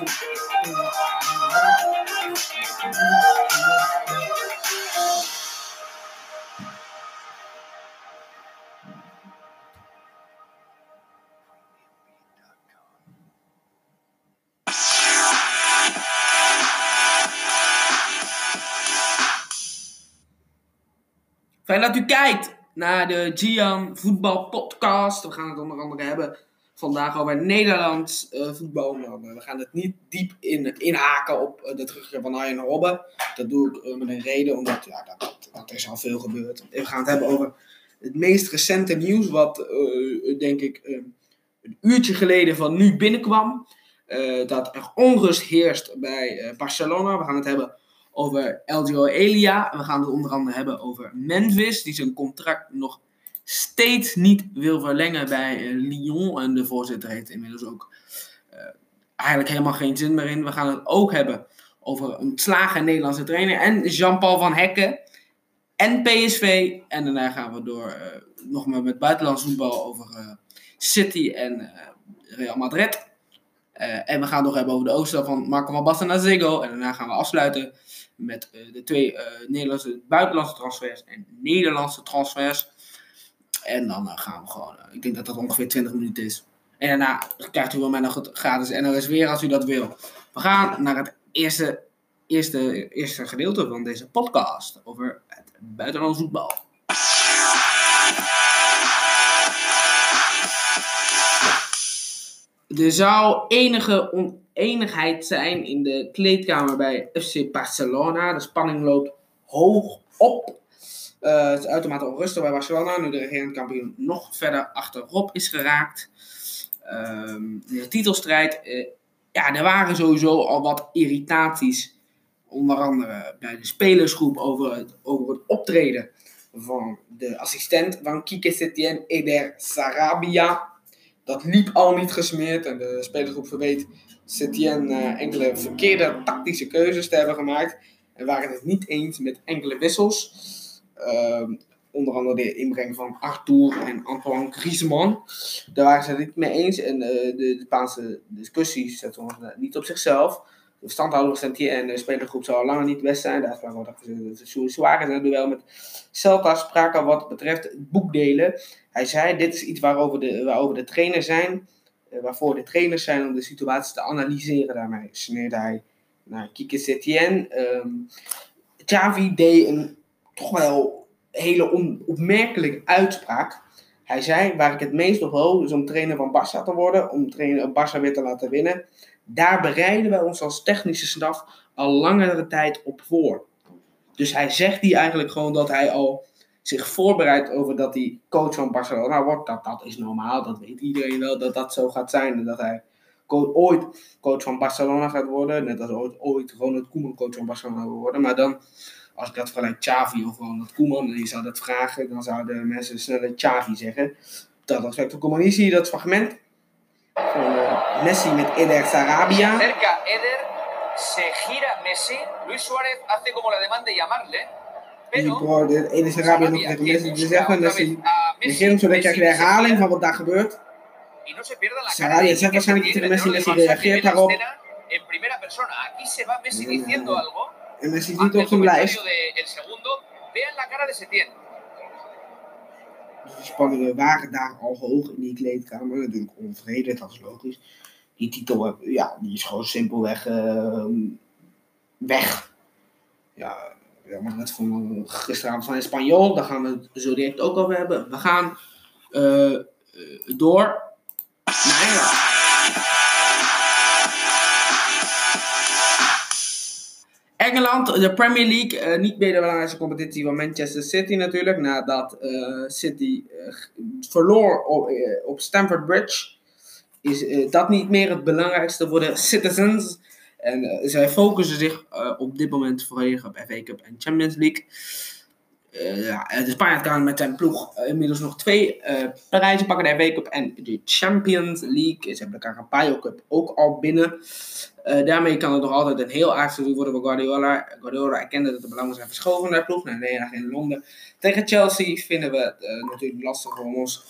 Fijn dat u kijkt naar de Gian Voetbal Podcast. We gaan het onder andere hebben vandaag over Nederlands eh, voetbal. We gaan het niet diep in, inhaken op eh, de terugkeer van Arjen Robben. Dat doe ik eh, met een reden, omdat ja, dat, dat, dat is al veel gebeurd. We gaan het hebben over het meest recente nieuws, wat denk ik een uurtje geleden van nu binnenkwam. dat er onrust heerst bij Barcelona. We gaan het hebben over LGO Elia. We gaan het onder andere hebben over Memphis, die zijn contract nog steeds niet wil verlengen bij eh, Lyon. En de voorzitter heeft inmiddels ook uh, eigenlijk helemaal geen zin meer in. We gaan het ook hebben over een slagen Nederlandse trainer en Jean-Paul van Hekken en PSV. En daarna gaan we door uh, nog maar met buitenlands voetbal over City en Real Madrid. en we gaan het nog hebben over de oosten van Marco van Basten naar Ziggo. En daarna gaan we afsluiten met de twee Nederlandse buitenlandse transfers en Nederlandse transfers. En dan uh, gaan we gewoon, ik denk dat dat ongeveer 20 minuten is. En daarna krijgt u wel mij nog het gratis NOS weer als u dat wil. We gaan naar het eerste, eerste, eerste gedeelte van deze podcast over het buitenlands voetbal. Er zou enige enigheid zijn in de kleedkamer bij FC Barcelona. De spanning loopt hoog op. Uh, het is uitermate onrustig bij Barcelona, nu de regerend kampioen nog verder achterop is geraakt. Ehm, de titelstrijd, uh, ja, er waren sowieso al wat irritaties. Onder andere bij de spelersgroep over het, over het optreden van de assistent van Kike Setien, Eder Sarabia. Dat liep al niet gesmeerd en de spelersgroep verweet Setien uh, enkele verkeerde tactische keuzes te hebben gemaakt. En waren het niet eens met enkele wissels. Uh, onder andere de inbreng van Arthur en Antoine Griezmann. Daar waren ze het niet mee eens. En uh, de, de Spaanse discussie zetten we niet op zichzelf. De standhouder van en de spelergroep zou al langer niet best zijn. Daar spraken we de Suarez en het duel met Celta spraken wat betreft het boekdelen. Hij zei, dit is iets waarover de, waarover de trainer zijn eh, waarvoor de trainers zijn om de situatie te analyseren. Daarmee sneerde hij naar Kike Setien. Um, Xavi deed een toch wel hele onopmerkelijke uitspraak. Hij zei, waar ik het meest op hoop, is om trainer van Barça te worden, om trainer Barça weer te laten winnen. Daar bereiden wij ons als technische staf al langere tijd op voor. Dus hij zegt hier eigenlijk gewoon dat hij al zich voorbereidt over dat hij coach van Barcelona wordt. Dat, dat is normaal, dat weet iedereen wel dat dat zo gaat zijn. En dat hij ooit coach van Barcelona gaat worden. Net als ooit, ooit Ronald Koeman coach van Barcelona wil worden. Maar dan, als ik dat vergelijk Xavi of Ronald Koeman, en je zou dat vragen, dan zouden mensen sneller Xavi zeggen. Dat aspect van Koeman. Hier zie je dat fragment van uh, Messi met Eder Sarabia. Cerca Eder, se gira Messi, Luis Suárez hace como la demanda de llamarle. Die bro, de ene Sarabia nog tegen Messi. Ze zeggen ze regering, zodat je de herhaling van wat daar gebeurt. Sarabia zegt waarschijnlijk tegen Messi, Messi reageert daarop. En primera persona, aquí se va Messi diciendo algo. En Messi ziet op zijn lijst. Vean la cara de Setién. Dus de spanningen waren daar al hoog in die kleedkamer. Natuurlijk onvrede, dat is logisch. Die titel, ja, die is gewoon simpelweg uh, weg. Ja, ja, maar net van gisteravond van Espanyol, daar gaan we het zo direct ook over hebben. We gaan uh, door naar Engeland. Engeland, de Premier League, uh, niet meer de belangrijkste competitie van Manchester City natuurlijk. Nadat uh, City uh, verloor op, op Stamford Bridge, is dat niet meer het belangrijkste voor de Citizens. En zij focussen zich op dit moment volledig op FA Cup en Champions League. Uh, ja, de Spanjaard kan met zijn ploeg inmiddels nog twee prijzen pakken. De FA Cup en de Champions League. Ze hebben de Carabao Cup ook al binnen. daarmee kan het nog altijd een heel aardig seizoen worden voor Guardiola. Guardiola erkende dat de belangen zijn verschoven naar de ploeg. Na een nederlaag in Londen tegen Chelsea vinden we het natuurlijk lastig om ons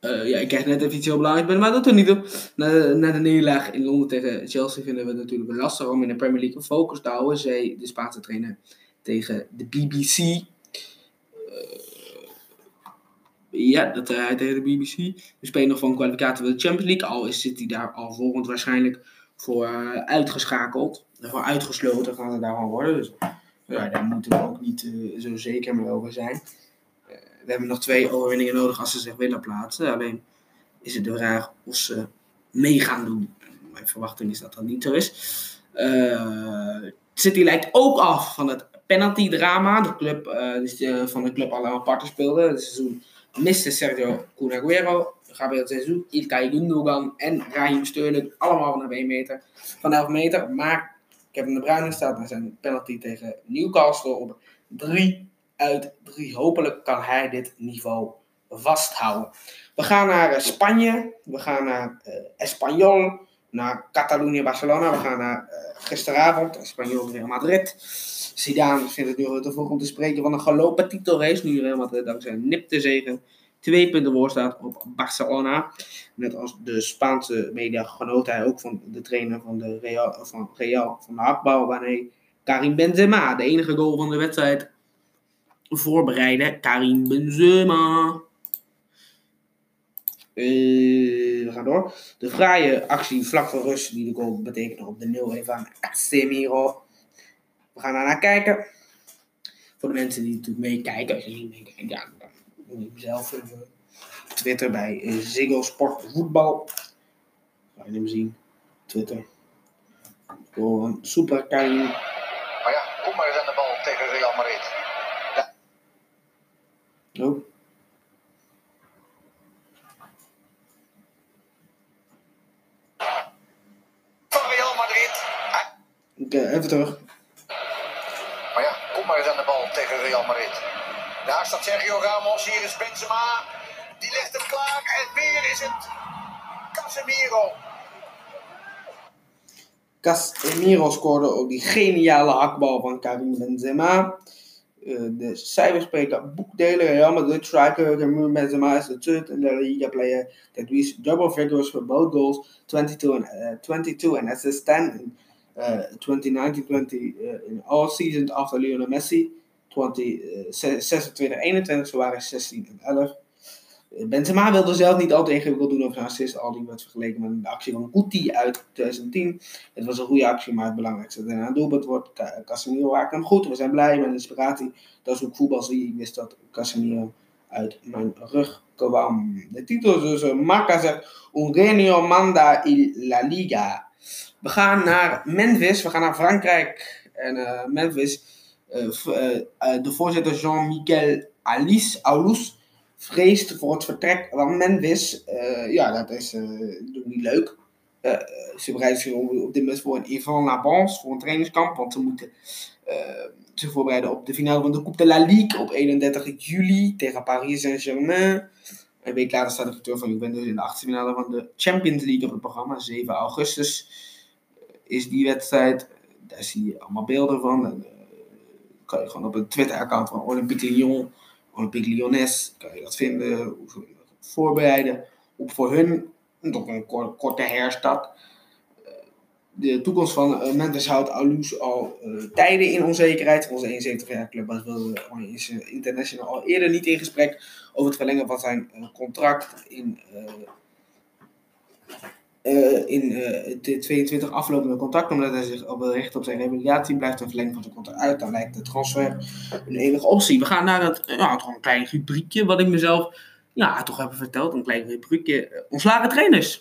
Eh, ja, ik krijg net even iets heel belangrijks binnen, maar dat doet niet toe. Na, na de nederlaag in Londen tegen Chelsea vinden we het natuurlijk lastig om in de Premier League een focus te houden, zei de Spaanse trainer tegen de BBC. Uh, ja, dat hij tegen de BBC. We spelen nog van kwalificatie voor de Champions League, al is zit hij daar al volgend waarschijnlijk voor uitgeschakeld. Voor uitgesloten gaan ze daarvan worden. Dus ja, daar moeten we ook niet zo zeker mee over zijn we hebben nog twee overwinningen nodig als ze zich willen plaatsen. Alleen is het de vraag of ze mee gaan doen. Mijn verwachting is dat dat niet zo is. Uh, City lijkt ook af van het penalty drama. De club, uh, van de club allemaal parten speelde. Het seizoen miste Sergio Cunaguero, Gabriel Jesus, Ilkay Gundogan en Raheem Sterling. Allemaal van 1 meter. Van 11 meter. Maar Kevin De Bruyne staat met zijn penalty tegen Newcastle op 3 uit. Hopelijk kan hij dit niveau vasthouden. We gaan naar eh, Spanje. We gaan naar uh. Naar Catalonië, Barcelona. We gaan naar uh, gisteravond. Espanyol, Real Madrid. Zidane vindt het nu te vroeg om te spreken van een gelopen titelrace. Nu Real Madrid dankzij een nipte zegen twee punten voor staat op Barcelona. Net als de Spaanse media genoot hij ook van de trainer van de Real van, Real, van de. Wanneer Karim Benzema, de enige goal van de wedstrijd, voorbereiden. Karim Benzema. Uh, we gaan door. De fraaie actie vlak voor rust die de goal betekende op de 0 even aan Casemiro. We gaan daar naar kijken. Voor de mensen die natuurlijk meekijken, als je niet meekijkt, ja, dan moet je zelf even Twitter bij uh, Ziggo Sport Voetbal. Ga je hem zien. Twitter. Gewoon super Karim. Maar ja, kom maar eens aan de bal tegen Real Madrid. Oh. Van Real Madrid. Oké, okay, even terug. Maar ja, kom maar eens aan de bal tegen Real Madrid. Daar staat Sergio Ramos, hier is Benzema. Die legt hem klaar en weer is het Casemiro. Casemiro scoorde ook die geniale hakbal van Karim Benzema. Uh, de cijfers spreken boekdelen. Real Madrid striker Karim Benzema is the third in the Liga player that reached double figures for both goals, 22 and uh, 22 and assists 10 in uh, 2019-20 in all seasons after Lionel Messi. 26-21, zo waren 16 en 11. Benzema wilde zelf niet altijd ingewikkeld doen over zijn assist. Al die werd vergeleken met de actie van Guti uit 2010. Het was een goede actie, maar het belangrijkste dat een doelpunt wordt. Casemiro raakt hem goed. We zijn blij met de inspiratie. Dat is ook voetbal. Ik wist dat Casemiro uit mijn rug kwam. De titel is dus uh, Marca zegt genio manda il la liga. We gaan naar Memphis. We gaan naar Frankrijk. En uh, Memphis. Uh, de voorzitter Jean-Michel Alice, Aulus vreest voor het vertrek van Memphis. Uh, ja, dat is uh, niet leuk. Uh, ze bereiden zich op dit moment voor een Ivan voor een trainingskamp. Want ze moeten zich voorbereiden op de finale van de Coupe de la Ligue op 31 juli tegen Paris Saint-Germain. Een week later staat de directeur van Juventus in de achtste finale van de Champions League op het programma. 7 augustus is die wedstrijd. Daar zie je allemaal beelden van. En, kan je gewoon op het Twitter-account van Olympique Lyon Olympique Lyonnais, kan je dat vinden, hoe ze voorbereiden op voor hun toch een korte herstart. Eh, de toekomst van uh, Memphis houdt Alus al uh, tijden in onzekerheid. Onze 71 jaar club is international al eerder niet in gesprek over het verlengen van zijn contract in uh, in uh, de 22 aflopende contract, omdat hij zich op richt op zijn revalidatie, blijft een verlenging van zijn contract uit. Dan lijkt de transfer een enige optie. We gaan naar het, ja, toch een klein rubriekje, wat ik mezelf ja, toch heb verteld. Een klein rubriekje. Ontslagen trainers.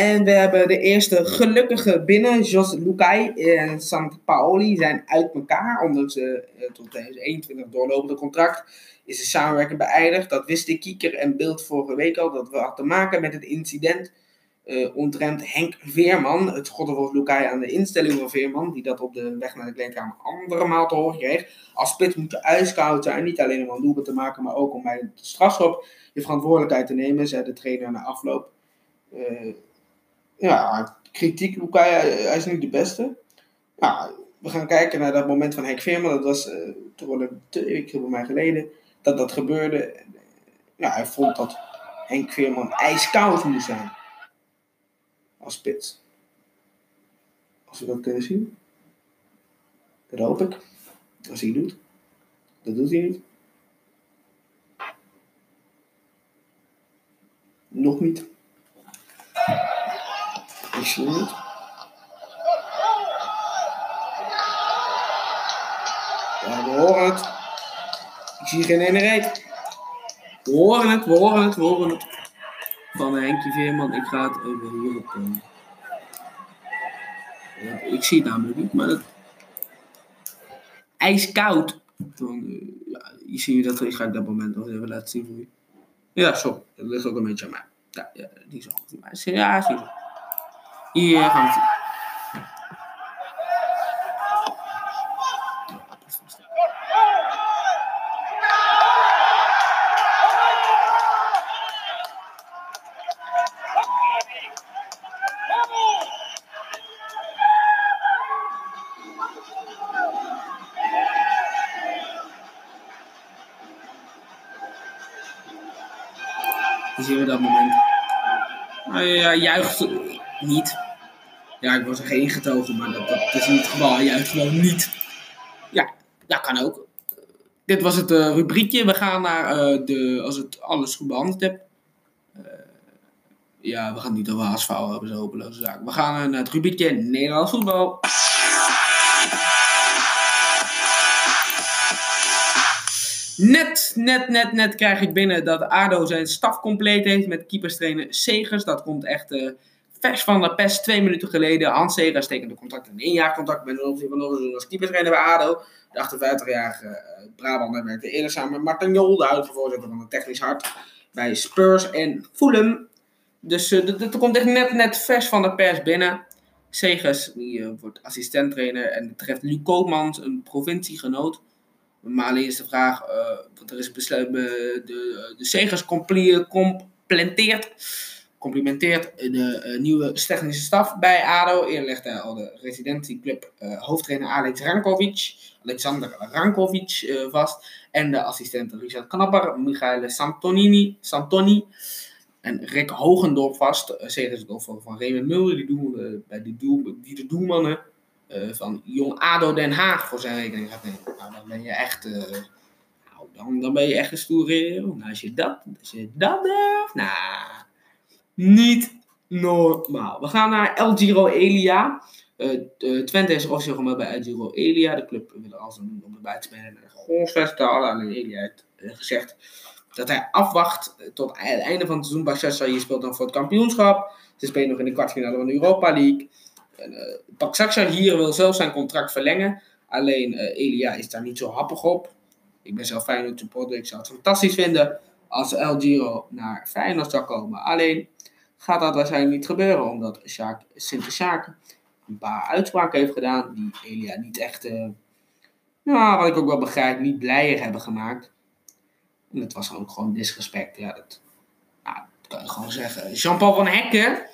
En we hebben de eerste gelukkige binnen. Jos Lukai en Sant Paoli zijn uit elkaar. Ze uh, tot 2021 doorlopende contract is de samenwerking beëindigd. Dat wist de Kieker en Beeld vorige week al. Dat we hadden te maken met het incident uh, Henk Veerman. Het schottenwoord Lukai aan de instelling van Veerman. Die dat op de weg naar de kleedkamer andermaal te horen kreeg. Als spits moet je. Niet alleen om een doelpunt te maken, maar ook om bij de strafschop je verantwoordelijkheid te nemen. Zei de trainer na afloop. Uh, ja, kritiek. Lukai, hij is niet de beste. Ja, we gaan kijken naar dat moment van Henk Veerman. Dat was uh, toch twee weken geleden. Dat dat gebeurde. Ja, hij vond dat Henk Veerman ijskoud moest zijn. Als spits. Als we dat kunnen zien. Dat hoop ik. Als hij doet. Dat doet hij niet. Nog niet. Ja, we horen het. Ik zie geen ene reet. We horen het, we horen het, we horen het. Van Henkje Veerman, ik ga het even hierop. Uh, ja, ik zie het namelijk niet, maar het. ijskoud. Ja, je ziet dat, ik ga ik dat moment nog even laten zien voor je. Ja, zo. Dat ligt ook een beetje aan mij. Ja, ja die is ook goed. Ja, zie je. Hier zien. Dan zien we dat moment. Hij uh, juicht niet. Ja, ik was er geen ingetogen, maar dat, dat, is niet het geval. Juicht gewoon niet. Ja, dat kan ook. Dit was het uh, rubriekje. We gaan naar uh, de, als het alles goed behandeld heb. ja, we gaan niet over HSV hebben, zo hopeloze zaak. We gaan naar het rubriekje Nederlands voetbal. Net, net, net, net krijg ik binnen dat ADO zijn staf compleet heeft met keeperstrainer Segers. Dat komt echt vers van de pest twee minuten geleden. Hans Segers tekende contract een één jaar contract met van Noorderzon als keeperstrainer bij ADO. De 58-jarige uh, Brabander werkte eerder samen met Martin Jol, de huidige voorzitter van het technisch hart bij Spurs en Fulham. Dus uh, komt echt net, net vers van de pers binnen. Segers die, wordt assistenttrainer en betreft Luc Koopmans, een provinciegenoot. Maar alleen is de vraag, uh, want er is besluit, de, de, Segers complementeert, complimenteert de uh, nieuwe technische staf bij ADO. Eerder legde al de residentieclub uh, hoofdtrainer Alex Rankovic, Alexander Rankovic vast. En de assistent Richard Knapper, Michael Santonini, Santoni en Rick Hogendorp vast. Segers het offer van Raymond Mulder, die, doen, bij die, doel, die de doelmannen van Jong ADO Den Haag voor zijn rekening gaat nemen. Nou, dan ben je echt, nou, dan, dan ben je echt een stoere als je dat, als je dat durft, nou, niet normaal. We gaan naar El Giro Elia. Uh, Twente is officieel bij El Giro Elia. De club wil alles doen om erbij te spelen met een golfsfestival. Alleen Elia heeft gezegd dat hij afwacht tot het einde van het seizoen. Bachessa je speelt dan voor het kampioenschap. Ze spelen nog in de kwartfinale van de Europa League. En, uh, hier wil zelf zijn contract verlengen. Alleen Elia is daar niet zo happig op. Ik ben zelf Feyenoord supporter. Ik zou het fantastisch vinden als El Giro naar Feyenoord zou komen. Alleen gaat dat waarschijnlijk niet gebeuren. Omdat Sinter een paar uitspraken heeft gedaan. Die Elia niet echt, uh, nou, wat ik ook wel begrijp, niet blijer hebben gemaakt. En dat was ook gewoon disrespect. Ja, dat, dat kan je gewoon zeggen. Jean-Paul van Hekken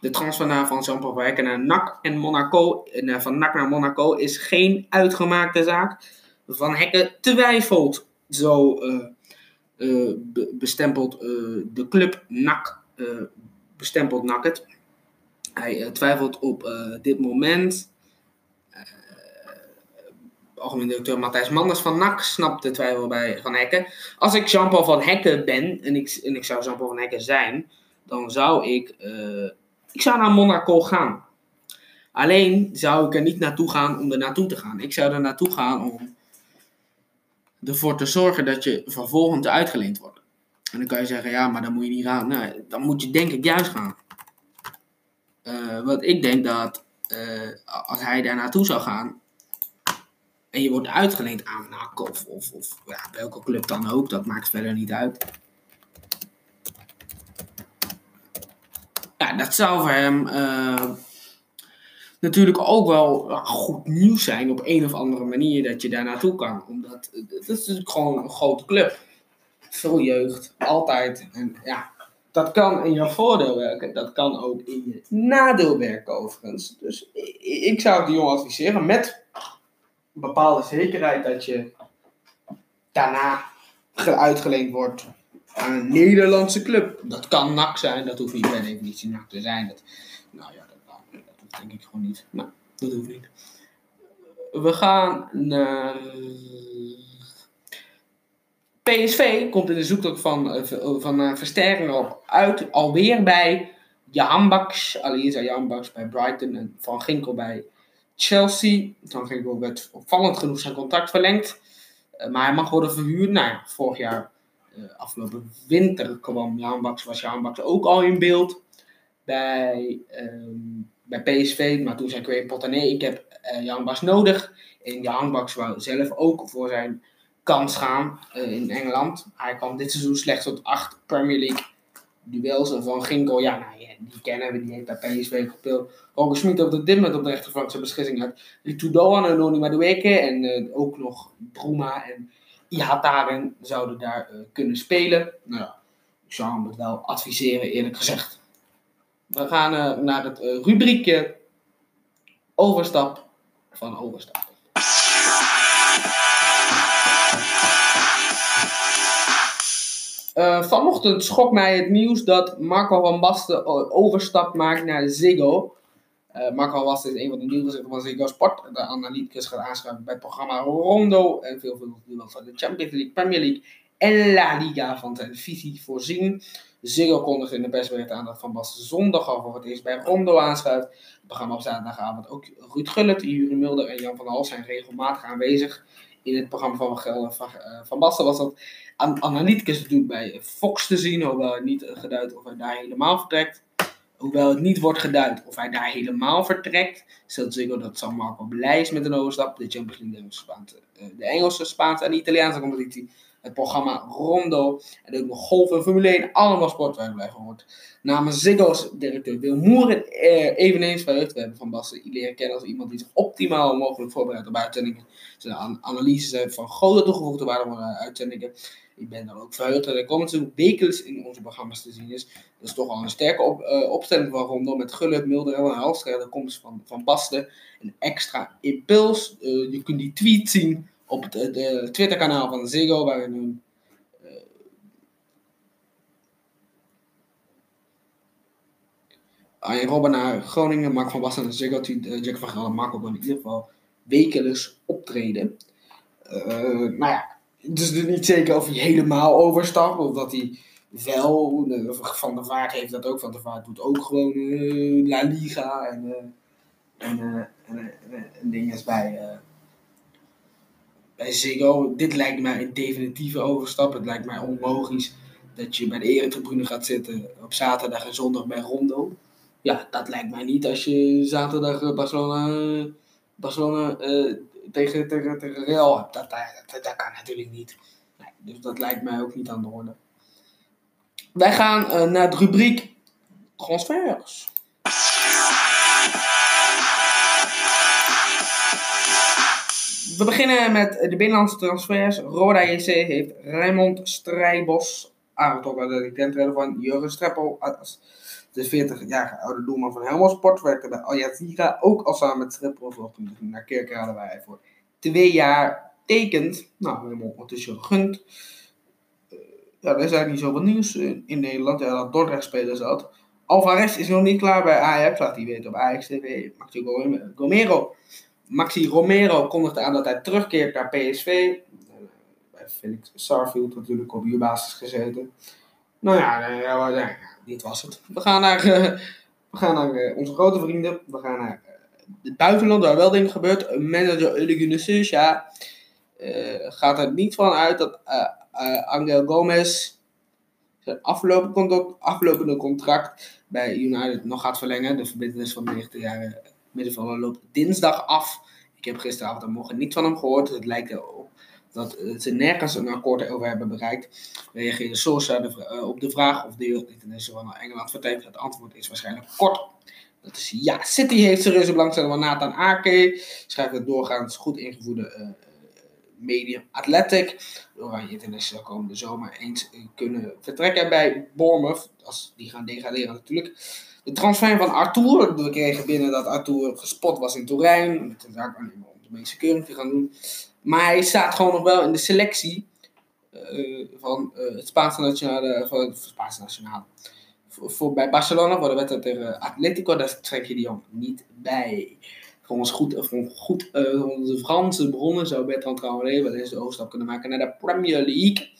de transfer van Jean-Paul Verhekken naar NAC en Monaco, en, uh, van NAC naar Monaco, is geen uitgemaakte zaak. Van Hekken twijfelt, zo uh, uh, bestempelt de club NAC, bestempelt NAC het. Hij twijfelt op dit moment. Algemeen directeur Matthijs Manders van NAC snapt de twijfel bij Van Hekken. Als ik Jean-Paul van Hekken ben, en ik, en ik zou Jean-Paul van Hekken zijn, dan zou ik ik zou naar Monaco gaan. Alleen zou ik er niet naartoe gaan om er naartoe te gaan. Ik zou er naartoe gaan om ervoor te zorgen dat je vervolgens uitgeleend wordt. En dan kan je zeggen, ja, maar dan moet je niet gaan. Nee, dan moet je denk ik juist gaan. Uh, want ik denk dat uh, als hij daar naartoe zou gaan en je wordt uitgeleend aan NAC of, of, of ja, welke club dan ook, dat maakt verder niet uit. ja, dat zou voor hem uh, natuurlijk ook wel goed nieuws zijn op een of andere manier dat je daar naartoe kan. Omdat het is natuurlijk gewoon een grote club. Veel jeugd, altijd. En ja, Dat kan in je voordeel werken, dat kan ook in je nadeel werken overigens. Dus ik zou die jongen adviseren met bepaalde zekerheid dat je daarna ge- uitgeleend wordt aan een Nederlandse club. Dat kan NAC zijn, dat hoeft niet per definitie NAC te zijn. Dat, nou ja, dat, dat denk ik gewoon niet. Nou, dat niet. We gaan naar PSV komt in de zoektocht van, eh, ver- van eh, versterking op uit. Alweer bij Jan Baks, Aliza Jan Baks bij Brighton en Van Ginkel bij Chelsea. Van Ginkel werd opvallend genoeg zijn contract verlengd. Eh, maar hij mag worden verhuurd. Nou vorig jaar, eh, afgelopen winter, kwam Jan Baks, was Jan Baks ook al in beeld bij, ehm, bij PSV. Maar toen zei Graham Potter, nee, ik heb eh Jan Baks nodig. En Jan Baks wou zelf ook voor zijn kans gaan eh, in Engeland. Hij kwam dit seizoen slechts tot acht Premier League duels. En Van Ginkel, ja, nou, die kennen we, die heeft bij PSV gespeeld. Roger Smit op dit moment op de rechterflank zijn beslissing uit. Tudoan en Noni Madueke en eh, ook nog Bruma en Ihataren zouden daar eh, kunnen spelen. Nou ja, ik zou hem het wel adviseren eerlijk gezegd. We gaan naar het rubriekje overstap van overstap. Eh, vanochtend schrok mij het nieuws dat Marco van Basten o- overstap maakt naar Ziggo. Eh, Marco van Basten is een van de nieuwgezichten van Ziggo Sport. De analyticus gaat aanschuiven bij het programma Rondo. En veel veel van de Champions League, Premier League en La Liga van zijn visie voorzien. Ziggo kondigde in de persbericht aan dat Van Basten zondag al voor het eerst bij Rondo aanschuift. Het programma op zaterdagavond ook Ruud Gullit, Jure Mulder en Jan van der Hal zijn regelmatig aanwezig. In het programma van, Gelder- van, eh, van Basten was dat aan analyticus natuurlijk bij Fox te zien, hoewel niet eh, geduid of hij daar helemaal vertrekt. Hoewel het niet wordt geduid of hij daar helemaal vertrekt, stelt Ziggo dat San Marco blij is met een overstap. De Champions League, de, Spaanse, eh, de Engelse, Spaanse en de Italiaanse competitie. Het programma Rondo en ook nog golf en Formule 1, allemaal sport waar je blij van wordt. Namens Ziggo's directeur Wil Moeren eh, eveneens verheugd. We hebben Van Basten leren kennen als iemand die zich optimaal mogelijk voorbereidt op uitzendingen. Zijn an- analyses zijn van grote toegevoegde waarde voor uitzendingen. Ik ben dan ook verheugd dat hij komend wekelijks in onze programma's te zien is. Dat is toch al een sterke op, eh, opstelling van Rondo met Gullit, Mulder en Halstra. De komst van, van Basten. Een extra impuls. Eh, je kunt die tweet zien op het de Twitter-kanaal van Ziggo, waarin hun eh, Arjen Robben naar Groningen, Mark van Basten naar Ziggo, eh, Jack van Gelder, Marco in ieder geval wekelijks optreden. Eh, nou ja, het is dus niet zeker of hij helemaal overstapt, of dat hij wel, Van der Vaart heeft dat ook, Van der Vaart doet ook gewoon La Liga en, en, en, en, en dinges bij, Ziggo. Dit lijkt mij een definitieve overstap. Het lijkt mij onlogisch dat je bij de eretribune gaat zitten op zaterdag en zondag bij Rondo. Ja, dat lijkt mij niet als je zaterdag eh, Barcelona, Barcelona eh, tegen, tegen, tegen Real hebt. Dat, dat, dat, dat kan natuurlijk niet. Nee, dus dat lijkt mij ook niet aan de orde. Wij gaan eh, naar de rubriek transfers. We beginnen met de binnenlandse transfers. Roda JC heeft Raymond Strijbos aangetrokken. Dat ik ken van Jurgen Streppel. De 40-jarige oude doelman van Helmond Sport werkte bij Al Jazeera ook al samen met Streppel. Hem naar Kerkrade waar hij voor twee jaar tekent. Nou, hem ondertussen gegund. Eh, ja, er is eigenlijk niet zoveel nieuws in, Nederland. Ja, dat Dordrecht spelen zat. Alvarez is nog niet klaar bij Ajax. Laat hij weten op Ajax TV. Gom- Gomero. Maxi Romero kondigde aan dat hij terugkeert naar PSV. Eh, Bij Felix Sarfield natuurlijk op huurbasis gezeten. Nou ja, eh, ja, ja, dit was het. We gaan naar, eh, we gaan naar onze grote vrienden. We gaan naar het buitenland, waar wel dingen gebeurt. Manager Susha eh gaat er niet van uit dat Angel Gomez zijn aflopende aflopende contract bij United nog gaat verlengen. De verbindenis van de 19-jarige middenvelder loopt dinsdag af. Ik heb gisteravond en morgen niet van hem gehoord. Het lijkt erop dat eh, ze nergens een akkoord over hebben bereikt. Reageerde Sosa de eh, op de vraag of de international naar Engeland vertrekt. Het antwoord is waarschijnlijk kort. Dat is ja. City heeft serieuze belangstelling van Nathan Ake. Schrijft het doorgaans goed ingevoerde eh, Medium Athletic. Oranje International komende zomer eens kunnen vertrekken bij Bournemouth. Als die gaan degraderen natuurlijk. De transfer van Arthur. We kregen binnen dat Arthur gespot was in Turijn. Met de zaak om de meeste keuring te gaan doen. Maar hij staat gewoon nog wel in de selectie uh, van uh, het Spaanse nationale. Van het Spaanse. Voor, bij Barcelona voor de wedstrijd tegen Atletico. Daar trek je die Jong niet bij. Volgens goed, volgens goed de Franse bronnen zou Bertrand Traoré wel eens de overstap kunnen maken naar de Premier League.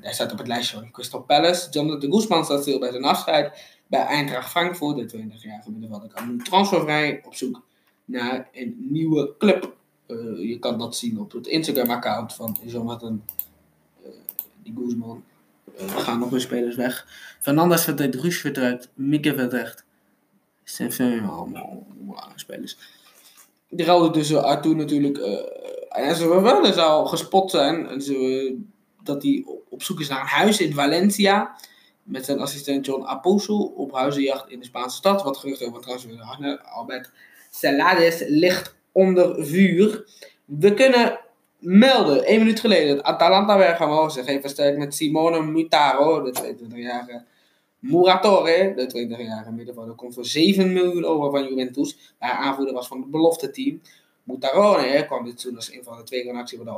Hij staat op het lijstje van Crystal Palace. Jonathan de Guzman staat stil bij zijn afscheid bij Eintracht Frankfurt. De 20-jarige middenvelder kan transfervrij op zoek naar een nieuwe club. Uh, je kan dat zien op het Instagram-account van Jonathan uh, die Guzman. Uh, er gaan nog meer spelers weg. Fernandes vertrekt, Ruus vertrekt, Mikke vertrekt. Het zijn allemaal belangrijke spelers. Die ruilde dus Arthur natuurlijk. en ze wel al gespot zijn. En ze, dat hij op zoek is naar een huis in Valencia. Met zijn assistent John Aposo op huizenjacht in de Spaanse stad. Wat gerucht over trouwens Albert Celades ligt onder vuur. We kunnen melden, één minuut geleden, dat Atalanta Bergamo zich heeft versterkt met Simone Mutaro, de 22-jarige Muratore, de 20-jarige middenvelder, komt voor 7 miljoen euro van Juventus. Waar aanvoerder was van het belofte team. Mutarone kwam dit seizoen als een van de twee actie van de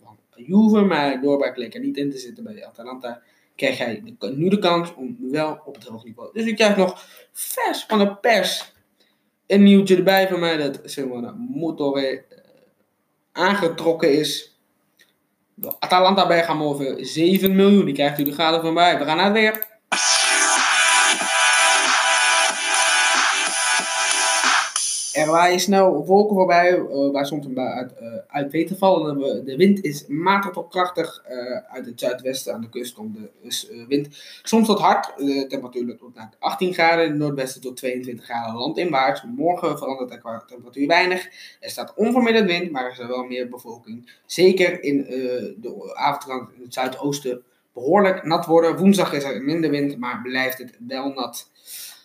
van Juve, maar doorbraak leek er niet in te zitten bij Atalanta. Krijg jij nu de kans om wel op het hoog niveau. Dus ik krijg nog vers van de pers een nieuwtje erbij van mij dat Simone Motore uh, aangetrokken is. Atalanta Bergamo over 7 miljoen. Die krijgt u de gade van mij. We gaan naar het weer. Er waaien snel wolken voorbij, uh, waar soms een bui uit, uh, uit weet te vallen. De wind is matig tot krachtig. Uh, uit het zuidwesten aan de kust komt de wind soms tot hard. De temperatuur loopt op naar 18 graden. In het noordwesten tot 22 graden landinwaarts. Morgen verandert er qua temperatuur weinig. Er staat onverminderd wind, maar er is wel meer bevolking. Zeker in de avondkant in het zuidoosten behoorlijk nat worden. Woensdag is er minder wind, maar blijft het wel nat.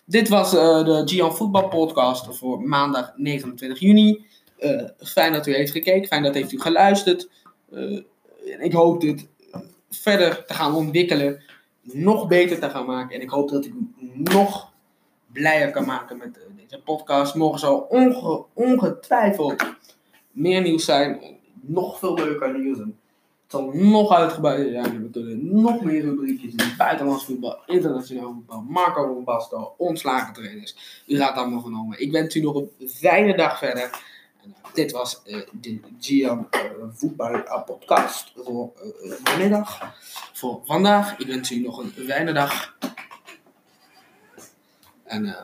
Dit was uh, de Gian Voetbal Podcast voor maandag 29 juni. Uh, fijn dat u heeft gekeken, fijn dat heeft u geluisterd. Uh, ik hoop dit verder te gaan ontwikkelen, nog beter te gaan maken. En ik hoop dat ik u nog blijer kan maken met deze podcast. Morgen zal onge ongetwijfeld meer nieuws zijn, nog veel leuker nieuws nog uitgebreider zijn. We kunnen nog meer rubriekjes in buitenlands voetbal, internationaal voetbal, Marco Rombasto, ontslagen U gaat allemaal genomen. Ik wens u nog een fijne dag verder. En, uh, dit was uh, de Gian uh, Voetbal Podcast voor vanmiddag. Voor vandaag. Ik wens u nog een fijne dag. En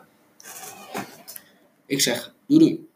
ik zeg doei doei.